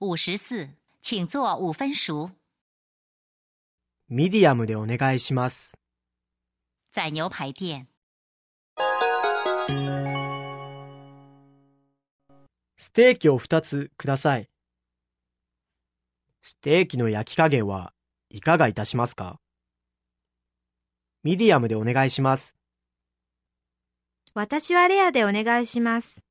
五十四，请做五分熟。ミディアムでお願いします。在牛排店，ステーキを2つください。ステーキの焼き加減はいかがいたしますか？ミディアムでお願いします。私はレアでお願いします。